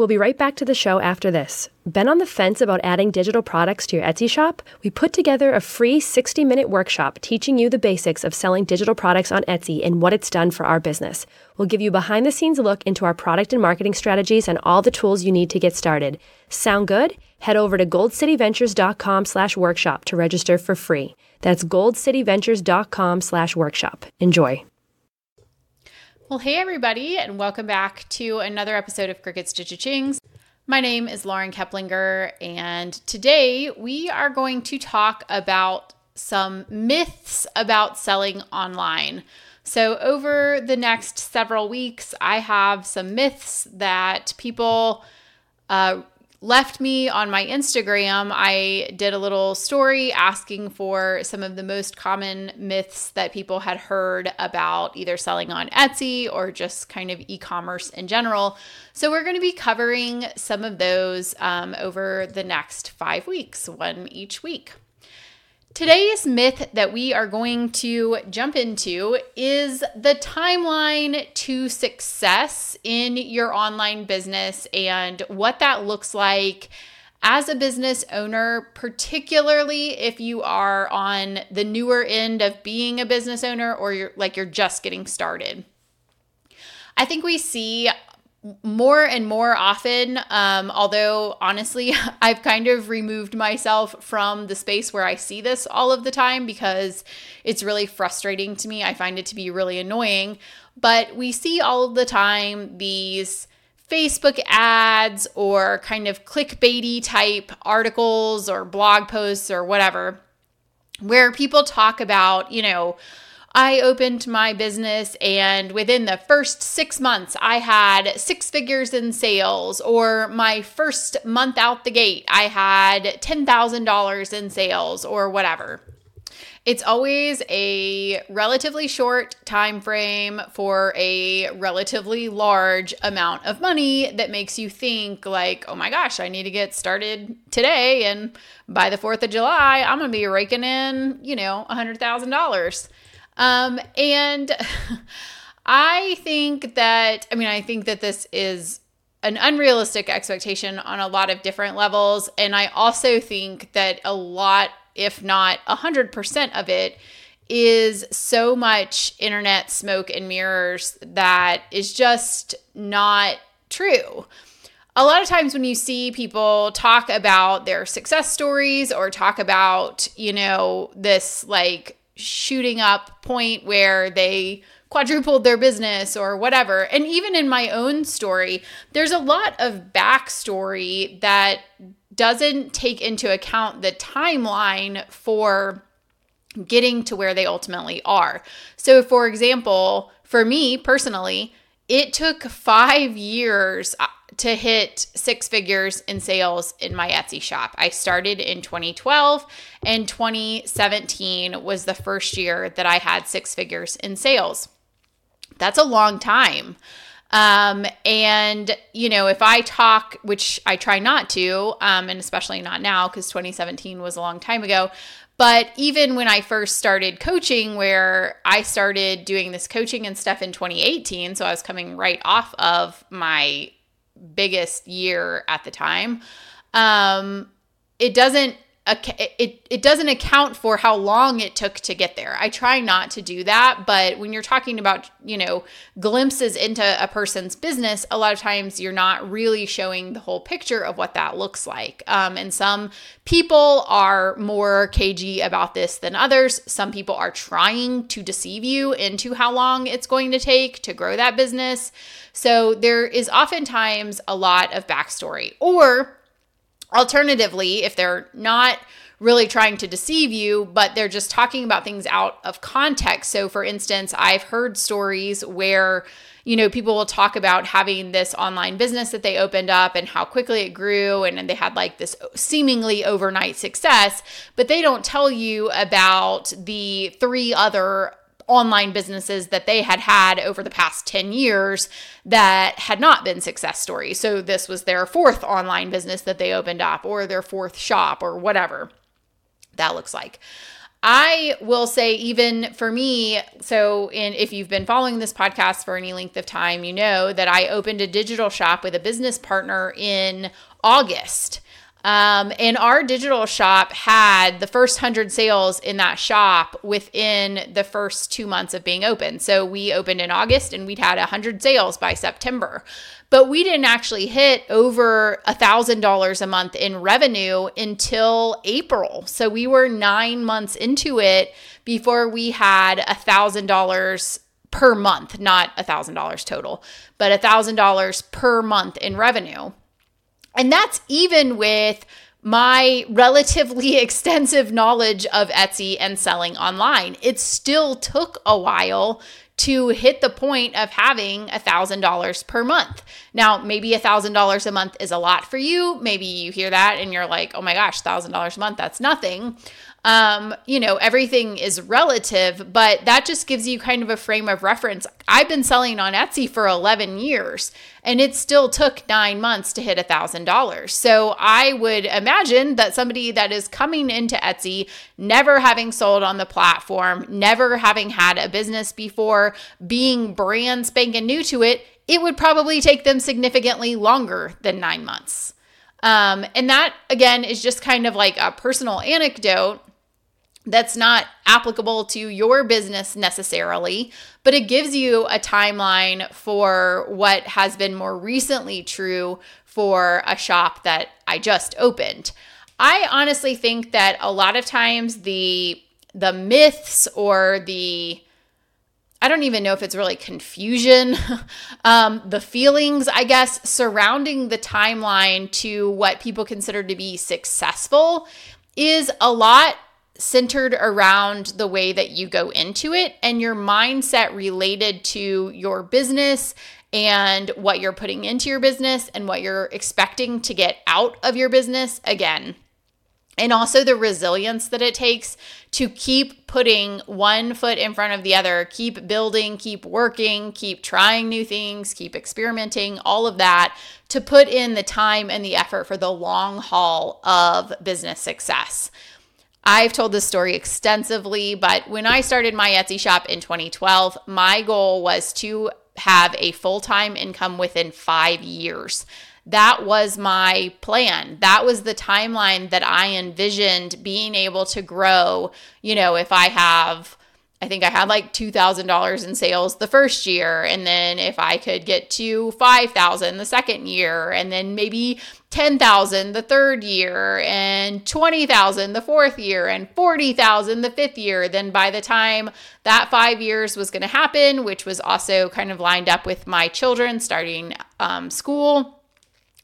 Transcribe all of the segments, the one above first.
We'll be right back to the show after this. Been on the fence about adding digital products to your Etsy shop? We put together a free 60 minute workshop teaching you the basics of selling digital products on Etsy and what it's done for our business. We'll give you behind the scenes look into our product and marketing strategies and all the tools you need to get started. Sound good? Head over to goldcityventures.com slash workshop to register for free. That's goldcityventures.com slash workshop. Enjoy. Well, hey everybody, and welcome back to another episode of Crickets to Chings. My name is Lauren Keplinger, and today we are going to talk about some myths about selling online. So, over the next several weeks, I have some myths that people uh, left me on my Instagram, I did a little story asking for some of the most common myths that people had heard about either selling on Etsy or just kind of e commerce in general. So, we're going to be covering some of those um, over the next five weeks, one each week. Today's myth that we are going to jump into is the timeline to success in your online business and what that looks like as a business owner, particularly if you are on the newer end of being a business owner or you're like you're just getting started. I think we see more and more often um, although honestly i've kind of removed myself from the space where i see this all of the time because it's really frustrating to me. I find it to be really annoying. But we see all the time these facebook ads or kind of clickbaity type articles or blog posts or whatever where people talk about you know I opened my business and within the first six months, I had six figures in sales, or my first month out the gate, I had $10,000 in sales, or whatever. It's always a relatively short time frame for a relatively large amount of money that makes you think like, "Oh my gosh, I need to get started today and by the 4th of July, I'm going to be raking in, you know, $100,000." Um, and I think that, I mean, I think that this is an unrealistic expectation on a lot of different levels. And I also think that a lot, if not 100% of it, is so much internet smoke and mirrors that is just not true. A lot of times when you see people talk about their success stories or talk about, you know, this like shooting up point where they quadrupled their business or whatever. And even in my own story, there's a lot of backstory that doesn't take into account the timeline for getting to where they ultimately are. So, for example, for me personally, it took five years to hit six figures in sales in my Etsy shop. I started in 2012 and 2017 was the first year that I had six figures in sales. That's a long time. Um, and you know, if I talk, which I try not to, um, and especially not now because 2017 was a long time ago, but even when I first started coaching, where I started doing this coaching and stuff in 2018, so I was coming right off of my biggest year at the time. Um, it doesn't it, it doesn't account for how long it took to get there. I try not to do that, but when you're talking about, you know, glimpses into a person's business, a lot of times you're not really showing the whole picture of what that looks like. Um, and some people are more cagey about this than others. Some people are trying to deceive you into how long it's going to take to grow that business. So there is oftentimes a lot of backstory. Or alternatively, if they're not really trying to deceive you, but they're just talking about things out of context. So, for instance, I've heard stories where you know, people will talk about having this online business that they opened up and how quickly it grew and, and they had like this seemingly overnight success, but they don't tell you about the three other online businesses that they had had over the past 10 years that had not been success stories. So this was their fourth online business that they opened up or their fourth shop or whatever that looks like. I will say, even for me, so in, if you've been following this podcast for any length of time, you know that I opened a digital shop with a business partner in August. Um, and our digital shop had the first 100 sales in that shop within the first two months of being open. So we opened in August and we'd had 100 sales by September. But we didn't actually hit over a $1,000 a month in revenue until April. So we were nine months into it before we had a $1,000 per month, not a $1,000 total, but a $1,000 per month in revenue. And that's even with my relatively extensive knowledge of Etsy and selling online. It still took a while to hit the point of having a thousand dollars per month. Now, maybe a thousand dollars a month is a lot for you. Maybe you hear that and you're like, oh my gosh, thousand dollars a month, that's nothing um, you know, everything is relative, but that just gives you kind of a frame of reference. I've been selling on Etsy for 11 years and it still took nine months to hit a $1,000. So I would imagine that somebody that is coming into Etsy, never having sold on the platform, never having had a business before, being brand spanking new to it, it would probably take them significantly longer than nine months. Um, and that, again, is just kind of like a personal anecdote that's not applicable to your business necessarily, but it gives you a timeline for what has been more recently true for a shop that I just opened. I honestly think that a lot of times the the myths or the I don't even know if it's really confusion, um, the feelings, I guess, surrounding the timeline to what people consider to be successful is a lot centered around the way that you go into it and your mindset related to your business and what you're putting into your business and what you're expecting to get out of your business again. And also the resilience that it takes to keep putting one foot in front of the other, keep building, keep working, keep trying new things, keep experimenting, all of that to put in the time and the effort for the long haul of business success. I've told this story extensively, but when I started my Etsy shop in 2012, my goal was to have a full time income within five years. That was my plan. That was the timeline that I envisioned being able to grow. You know, if I have I think I had like $2,000 in sales the first year. And then if I could get to 5,000 the second year, and then maybe 10,000 the third year, and 20,000 the fourth year, and 40,000 the fifth year, then by the time that five years was going to happen, which was also kind of lined up with my children starting um, school,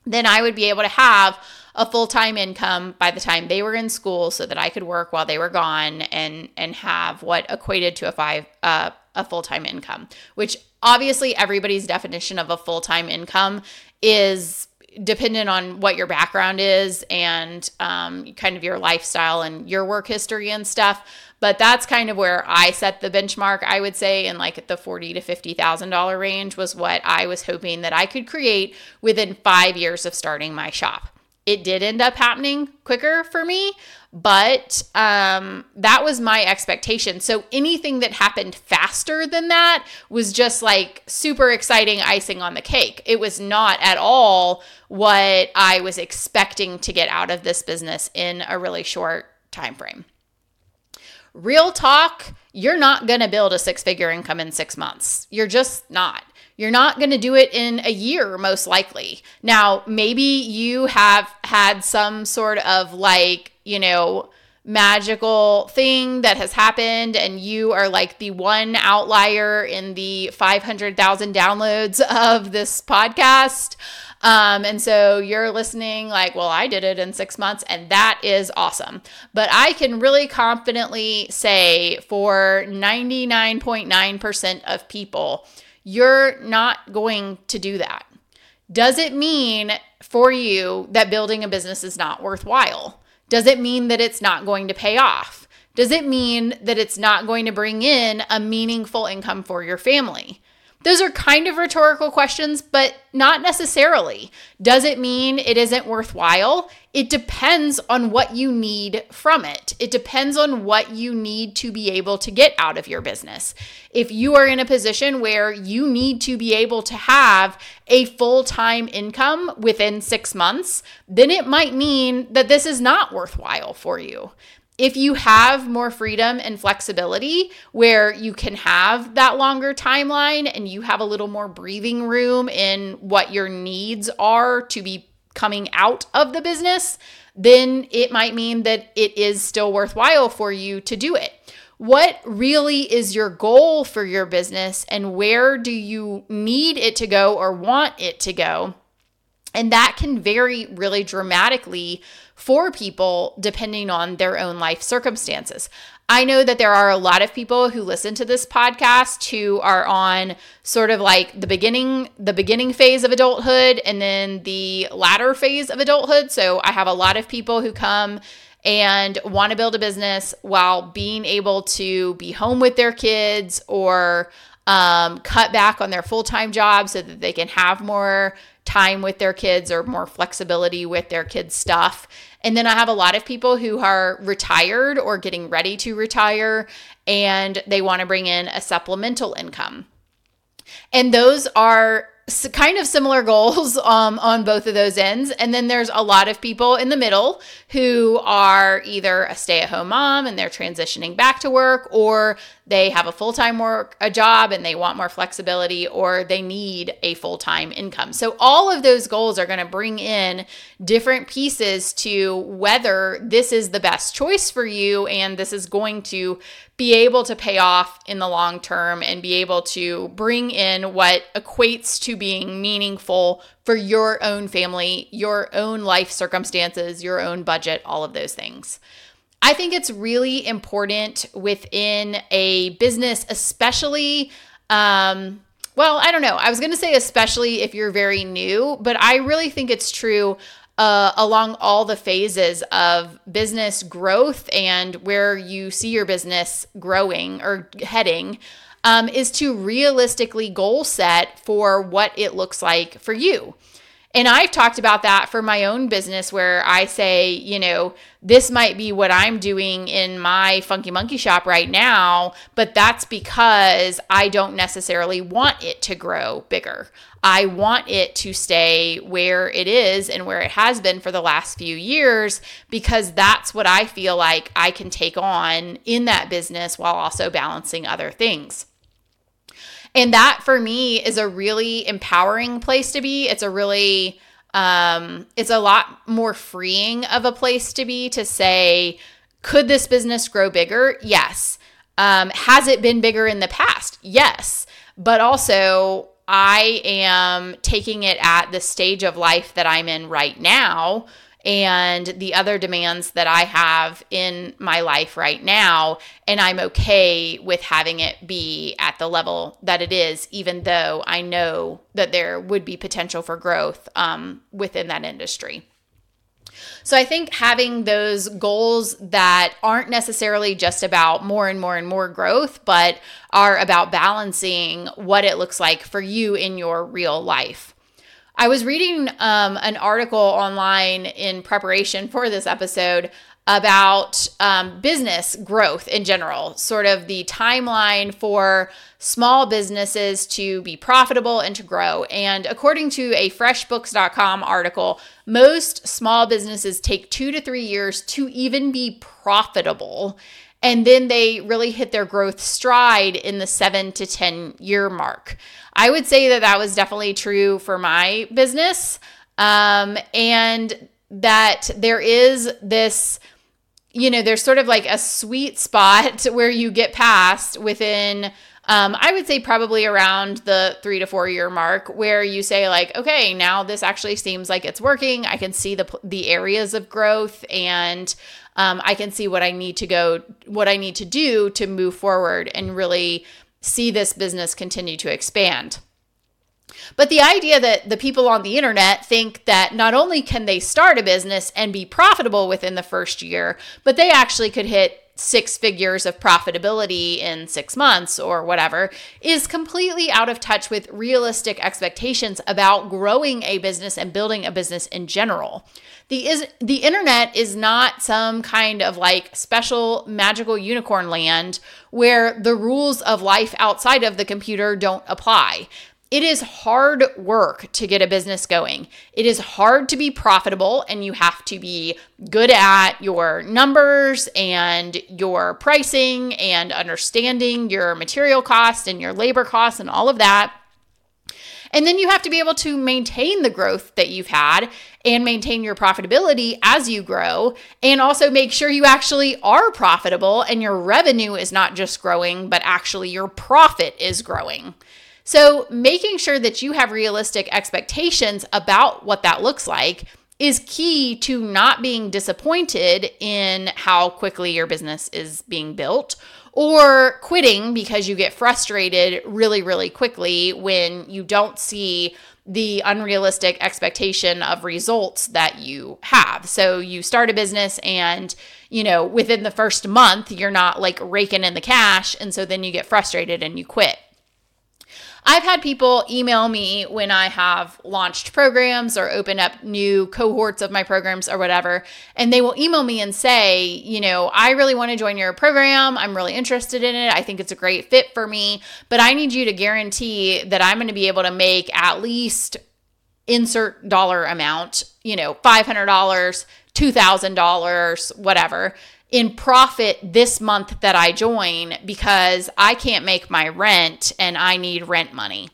then I would be able to have a full-time income by the time they were in school so that I could work while they were gone and and have what equated to a five uh, a full-time income which obviously everybody's definition of a full-time income is dependent on what your background is and um, kind of your lifestyle and your work history and stuff but that's kind of where I set the benchmark. I would say in like the forty to fifty thousand dollar range was what I was hoping that I could create within five years of starting my shop it did end up happening quicker for me but um, that was my expectation. So anything that happened faster than that was just like super exciting icing on the cake. It was not at all what i was expecting to get out of this business in a really short time frame real talk you're not going to build a six figure income in six months. You're just not you're not going to do it in a year, most likely. Now, maybe you have had some sort of like, you know, magical thing that has happened and you are like the one outlier in the 500,000 downloads of this podcast. Um, and so you're listening like, well, I did it in six months, and that is awesome. But I can really confidently say for 99.9% of people, you're not going to do that. Does it mean for you that building a business is not worthwhile? Does it mean that it's not going to pay off? Does it mean that it's not going to bring in a meaningful income for your family? Those are kind of rhetorical questions, but not necessarily. Does it mean it isn't worthwhile? It depends on what you need from it. It depends on what you need to be able to get out of your business. If you are in a position where you need to be able to have a full time income within six months, then it might mean that this is not worthwhile for you if you have more freedom and flexibility where you can have that longer timeline and you have a little more breathing room in what your needs are to be coming out of the business, then it might mean that it is still worthwhile for you to do it. What really is your goal for your business and where do you need it to go or want it to go? And that can vary really dramatically for people depending on their own life circumstances. I know that there are a lot of people who listen to this podcast who are on sort of like the beginning the beginning phase of adulthood and then the latter phase of adulthood. So I have a lot of people who come and want to build a business while being able to be home with their kids or um, cut back on their full time job so that they can have more time with their kids or more flexibility with their kids' stuff. And then I have a lot of people who are retired or getting ready to retire and they want to bring in a supplemental income. And those are kind of similar goals um, on both of those ends. And then there's a lot of people in the middle who are either a stay at home mom and they're transitioning back to work, or they have a full time work, a job, and they want more flexibility, or they need a full time income. So, all of those goals are going to bring in different pieces to whether this is the best choice for you and this is going to be able to pay off in the long term and be able to bring in what equates to being meaningful for your own family, your own life circumstances, your own budget, all of those things. I think it's really important within a business, especially. Um, well, I don't know. I was going to say, especially if you're very new, but I really think it's true uh, along all the phases of business growth and where you see your business growing or heading um, is to realistically goal set for what it looks like for you. And I've talked about that for my own business where I say, you know, this might be what I'm doing in my Funky Monkey shop right now, but that's because I don't necessarily want it to grow bigger. I want it to stay where it is and where it has been for the last few years because that's what I feel like I can take on in that business while also balancing other things. And that for me is a really empowering place to be. It's a really um, it's a lot more freeing of a place to be to say, could this business grow bigger? Yes. Um, has it been bigger in the past? Yes. But also, I am taking it at the stage of life that I'm in right now and the other demands that I have in my life right now. And I'm okay with having it be at the level that it is, even though I know that there would be potential for growth um, within that industry. So I think having those goals that aren't necessarily just about more and more and more growth, but are about balancing what it looks like for you in your real life. I was reading um, an article online in preparation for this episode about um, business growth in general, sort of the timeline for small businesses to be profitable and to grow. And according to a freshbooks.com article, most small businesses take two to three years to even be profitable. And then they really hit their growth stride in the seven to 10 year mark. I would say that that was definitely true for my business. Um, and that there is this, you know, there's sort of like a sweet spot where you get past within. Um, I would say probably around the three to four year mark, where you say like, okay, now this actually seems like it's working. I can see the the areas of growth, and um, I can see what I need to go, what I need to do to move forward and really see this business continue to expand. But the idea that the people on the internet think that not only can they start a business and be profitable within the first year, but they actually could hit six figures of profitability in six months or whatever is completely out of touch with realistic expectations about growing a business and building a business in general. The is the internet is not some kind of like special magical unicorn land where the rules of life outside of the computer don't apply. It is hard work to get a business going. It is hard to be profitable, and you have to be good at your numbers and your pricing and understanding your material cost and your labor costs and all of that. And then you have to be able to maintain the growth that you've had and maintain your profitability as you grow, and also make sure you actually are profitable and your revenue is not just growing, but actually your profit is growing. So, making sure that you have realistic expectations about what that looks like is key to not being disappointed in how quickly your business is being built or quitting because you get frustrated really, really quickly when you don't see the unrealistic expectation of results that you have. So you start a business and, you know, within the first month, you're not like raking in the cash. And so then you get frustrated and you quit. I've had people email me when I have launched programs or opened up new cohorts of my programs or whatever, and they will email me and say, you know, I really want to join your program. I'm really interested in it. I think it's a great fit for me, but I need you to guarantee that I'm going to be able to make at least insert dollar amount, you know, $500, $2,000, whatever in profit this month that I join because I can't make my rent and I need rent money.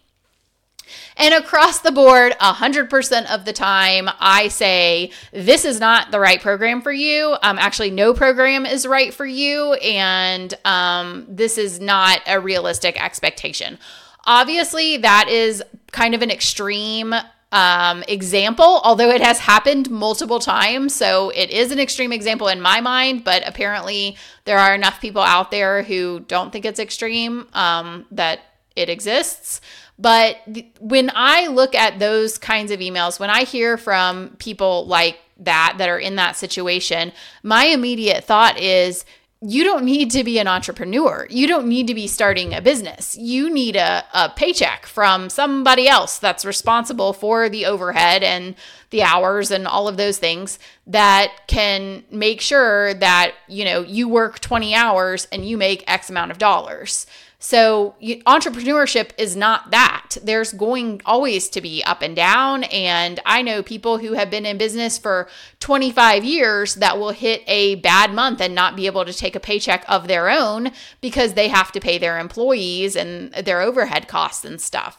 And across the board, 100% of the time, I say, this is not the right program for you. Um, actually, no program is right for you. And um, this is not a realistic expectation. Obviously, that is kind of an extreme um, example, although it has happened multiple times. So it is an extreme example in my mind, but apparently there are enough people out there who don't think it's extreme um, that it exists. But th- when I look at those kinds of emails, when I hear from people like that, that are in that situation, my immediate thought is, you don't need to be an entrepreneur. You don't need to be starting a business. You need a, a paycheck from somebody else that's responsible for the overhead and the hours and all of those things that can make sure that, you know, you work 20 hours and you make X amount of dollars. So, you, entrepreneurship is not that. There's going always to be up and down. And I know people who have been in business for 25 years that will hit a bad month and not be able to take a paycheck of their own because they have to pay their employees and their overhead costs and stuff.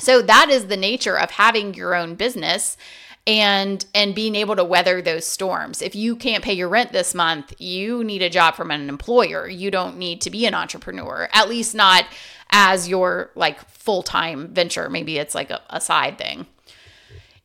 So, that is the nature of having your own business and and being able to weather those storms. If you can't pay your rent this month, you need a job from an employer. You don't need to be an entrepreneur. At least not as your like full-time venture. Maybe it's like a, a side thing.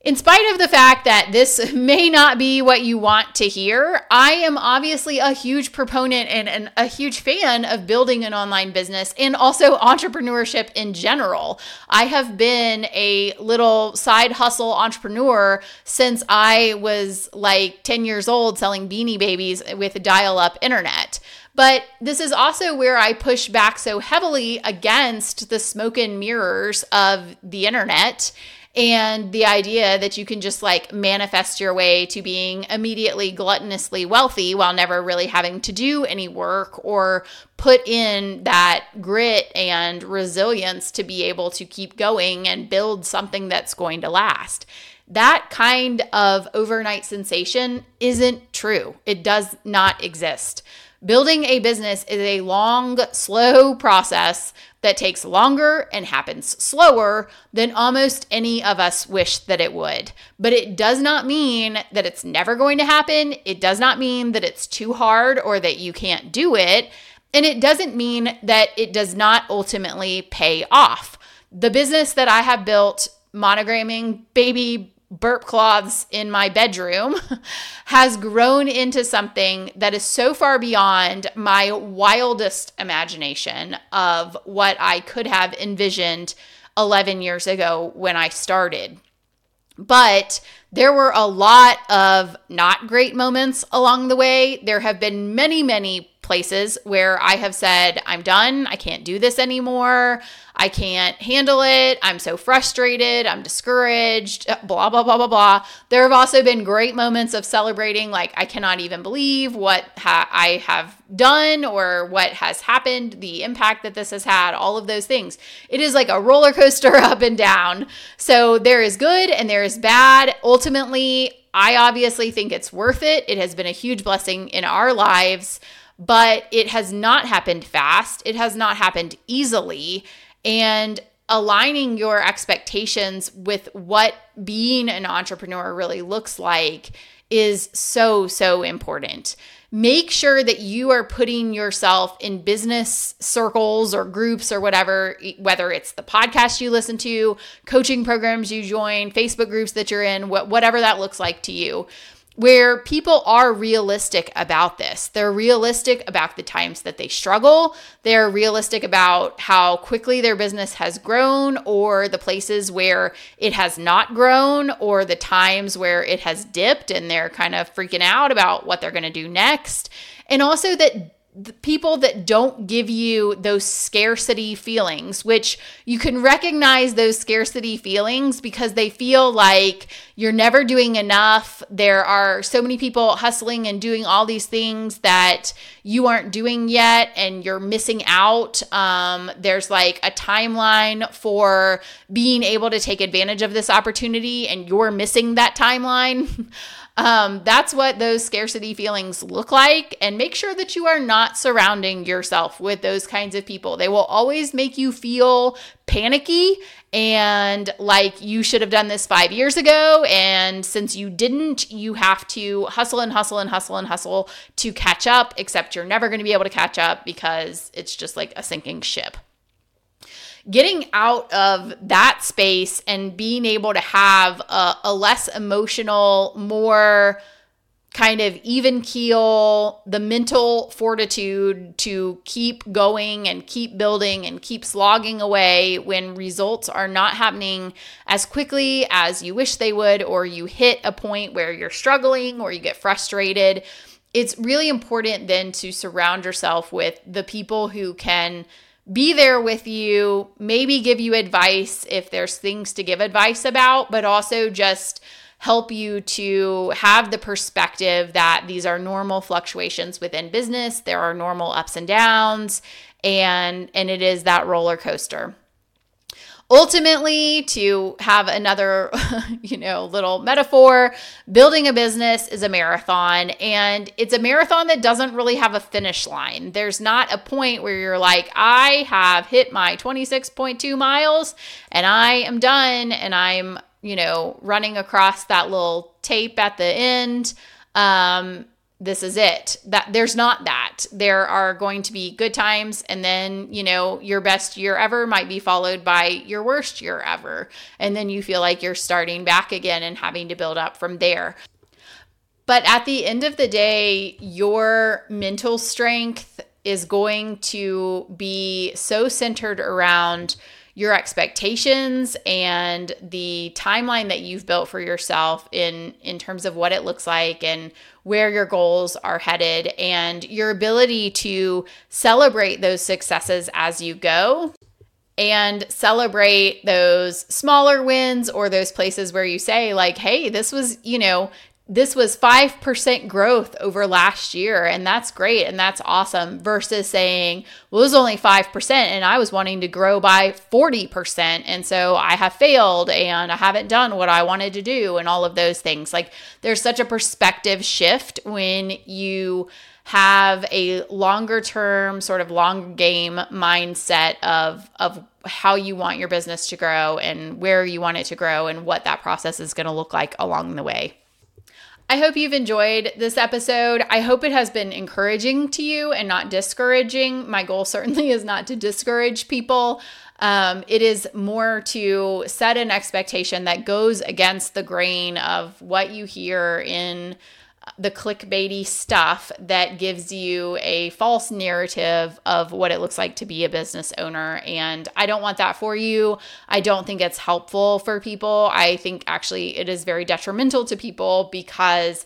In spite of the fact that this may not be what you want to hear, I am obviously a huge proponent and, and, a huge fan of building an online business and also entrepreneurship in general. I have been a little side hustle entrepreneur since I was like 10 years old selling beanie babies with dial up internet. But this is also where I push back so heavily against the smoke and mirrors of the internet and the idea that you can just like manifest your way to being immediately gluttonously wealthy while never really having to do any work or put in that grit and resilience to be able to keep going and build something that's going to last. That kind of overnight sensation isn't true. It does not exist. Building a business is a long, slow process that takes longer and happens slower than almost any of us wish that it would. But it does not mean that it's never going to happen. It does not mean that it's too hard or that you can't do it. And it doesn't mean that it does not ultimately pay off. The business that I have built, monogramming baby burp cloths in my bedroom has grown into something that is so far beyond my wildest imagination of what I could have envisioned 11 years ago when I started. But there were a lot of not great moments along the way. There have been many, many places where I have said, I'm done. I can't do this anymore. I can't handle it. I'm so frustrated. I'm discouraged, uh, blah, blah, blah, blah, blah. There have also been great moments of celebrating, like, I cannot even believe what ha- I have done or what has happened, the impact that this has had, all of those things. It is like a roller coaster up and down. So there is good and there is bad. Ultimately, I obviously think it's worth it. It has been a huge blessing in our lives, but it has not happened fast. It has not happened easily. And aligning your expectations with what being an entrepreneur really looks like is so, so important. Make sure that you are putting yourself in business circles or groups or whatever, whether it's the podcast you listen to, coaching programs you join, Facebook groups that you're in, whatever that looks like to you where people are realistic about this. They're realistic about the times that they struggle. They're realistic about how quickly their business has grown, or the places where it has not grown, or the times where it has dipped and they're kind of freaking out about what they're going to do next. And also that the people that don't give you those scarcity feelings, which you can recognize those scarcity feelings because they feel like you're never doing enough. There are so many people hustling and doing all these things that you aren't doing yet and you're missing out. Um, there's like a timeline for being able to take advantage of this opportunity and you're missing that timeline. Um, that's what those scarcity feelings look like. And make sure that you are not surrounding yourself with those kinds of people. They will always make you feel panicky and like you should have done this five years ago. And since you didn't, you have to hustle and hustle and hustle and hustle to catch up, except you're never going to be able to catch up because it's just like a sinking ship getting out of that space and being able to have a, a less emotional, more kind of even keel, the mental fortitude to keep going and keep building and keep slogging away when results are not happening as quickly as you wish they would, or you hit a point where you're struggling or you get frustrated. It's really important then to surround yourself with the people who can be there with you, maybe give you advice if there's things to give advice about, but also just help you to have the perspective that these are normal fluctuations within business, there are normal ups and downs, and and it is that roller coaster ultimately to have another you know little metaphor building a business is a marathon and it's a marathon that doesn't really have a finish line. There's not a point where you're like i have hit my 26.2 miles and i am done and i'm you know running across that little tape at the end. Um this is it. That there's not that. There are going to be good times and then you know your best year ever might be followed by your worst year ever. And then you feel like you're starting back again and having to build up from there. But at the end of the day your mental strength is going to be so centered around your expectations and the timeline that you've built for yourself in in terms of what it looks like and where your goals are headed and your ability to celebrate those successes as you go and celebrate those smaller wins or those places where you say like hey this was you know this was 5% growth over last year and that's great and that's awesome versus saying well it was only 5% and i was wanting to grow by 40% and so i have failed and i haven't done what i wanted to do and all of those things. Like there's such a perspective shift when you have a longer term sort of long game mindset of of how you want your business to grow and where you want it to grow and what that process is going to look like along the way I hope you've enjoyed this episode. I hope it has been encouraging to you and not discouraging. My goal certainly is not to discourage people. Um, it is more to set an expectation that goes against the grain of what you hear in the clickbaity stuff that gives you a false narrative of what it looks like to be a business owner. And I don't want that for you. I don't think it's helpful for people. I think actually it is very detrimental to people because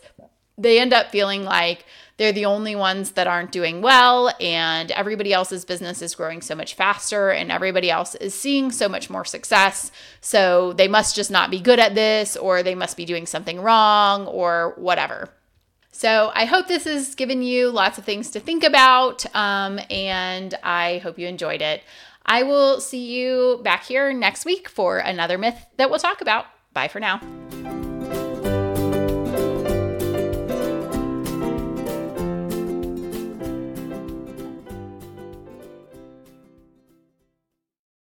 they end up feeling like they're the only ones that aren't doing well, and everybody else's business is growing so much faster, and everybody else is seeing so much more success. So they must just not be good at this, or they must be doing something wrong, or whatever. So I hope this has given you lots of things to think about, um, and I hope you enjoyed it. I will see you back here next week for another myth that we'll talk about. Bye for now.